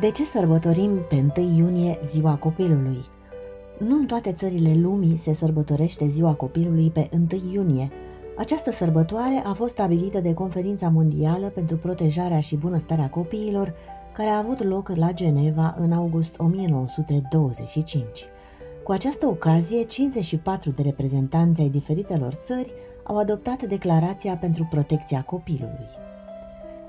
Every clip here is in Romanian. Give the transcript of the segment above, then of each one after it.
De ce sărbătorim pe 1 iunie Ziua Copilului? Nu în toate țările lumii se sărbătorește Ziua Copilului pe 1 iunie. Această sărbătoare a fost stabilită de Conferința Mondială pentru Protejarea și Bunăstarea Copiilor, care a avut loc la Geneva în august 1925. Cu această ocazie, 54 de reprezentanți ai diferitelor țări au adoptat Declarația pentru Protecția Copilului.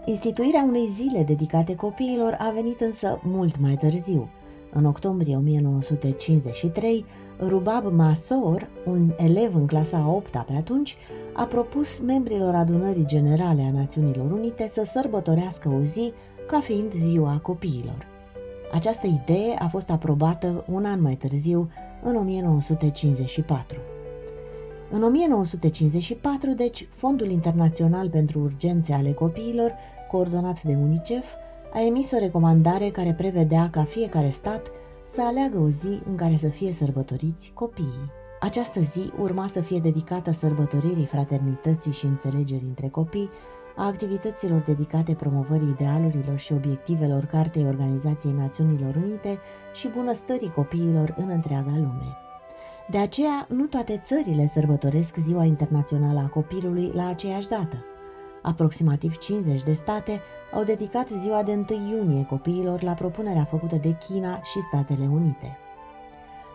Instituirea unei zile dedicate copiilor a venit însă mult mai târziu. În octombrie 1953, Rubab Masor, un elev în clasa a 8 pe atunci, a propus membrilor adunării generale a Națiunilor Unite să sărbătorească o zi ca fiind ziua copiilor. Această idee a fost aprobată un an mai târziu, în 1954. În 1954, deci, Fondul Internațional pentru Urgențe ale Copiilor, coordonat de UNICEF, a emis o recomandare care prevedea ca fiecare stat să aleagă o zi în care să fie sărbătoriți copiii. Această zi urma să fie dedicată sărbătoririi fraternității și înțelegerii între copii, a activităților dedicate promovării idealurilor și obiectivelor Cartei Organizației Națiunilor Unite și bunăstării copiilor în întreaga lume. De aceea, nu toate țările sărbătoresc Ziua Internațională a Copilului la aceeași dată. Aproximativ 50 de state au dedicat ziua de 1 iunie copiilor la propunerea făcută de China și Statele Unite.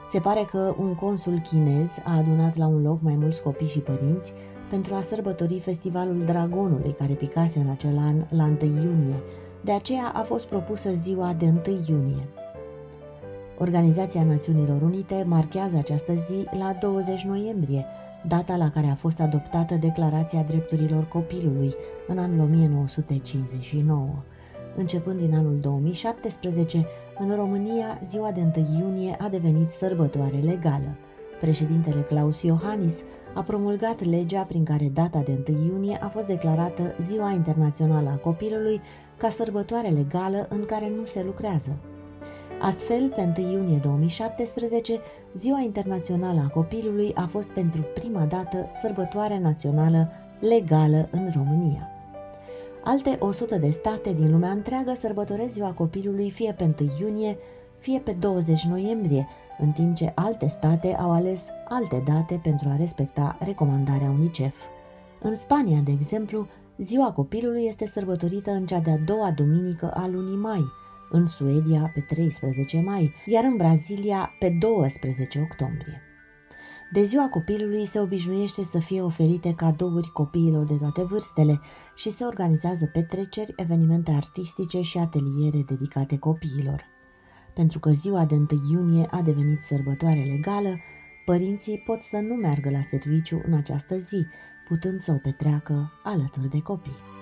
Se pare că un consul chinez a adunat la un loc mai mulți copii și părinți pentru a sărbători festivalul Dragonului care picase în acel an la 1 iunie, de aceea a fost propusă ziua de 1 iunie. Organizația Națiunilor Unite marchează această zi la 20 noiembrie, data la care a fost adoptată Declarația Drepturilor Copilului în anul 1959. Începând din anul 2017, în România, ziua de 1 iunie a devenit sărbătoare legală. Președintele Claus Iohannis a promulgat legea prin care data de 1 iunie a fost declarată Ziua Internațională a Copilului ca sărbătoare legală în care nu se lucrează. Astfel, pe 1 iunie 2017, Ziua Internațională a Copilului a fost pentru prima dată sărbătoare națională legală în România. Alte 100 de state din lumea întreagă sărbătoresc Ziua Copilului fie pe 1 iunie, fie pe 20 noiembrie, în timp ce alte state au ales alte date pentru a respecta recomandarea UNICEF. În Spania, de exemplu, Ziua Copilului este sărbătorită în cea de-a doua duminică a lunii mai, în Suedia pe 13 mai, iar în Brazilia pe 12 octombrie. De ziua copilului se obișnuiește să fie oferite cadouri copiilor de toate vârstele și se organizează petreceri, evenimente artistice și ateliere dedicate copiilor. Pentru că ziua de 1 iunie a devenit sărbătoare legală, părinții pot să nu meargă la serviciu în această zi, putând să o petreacă alături de copii.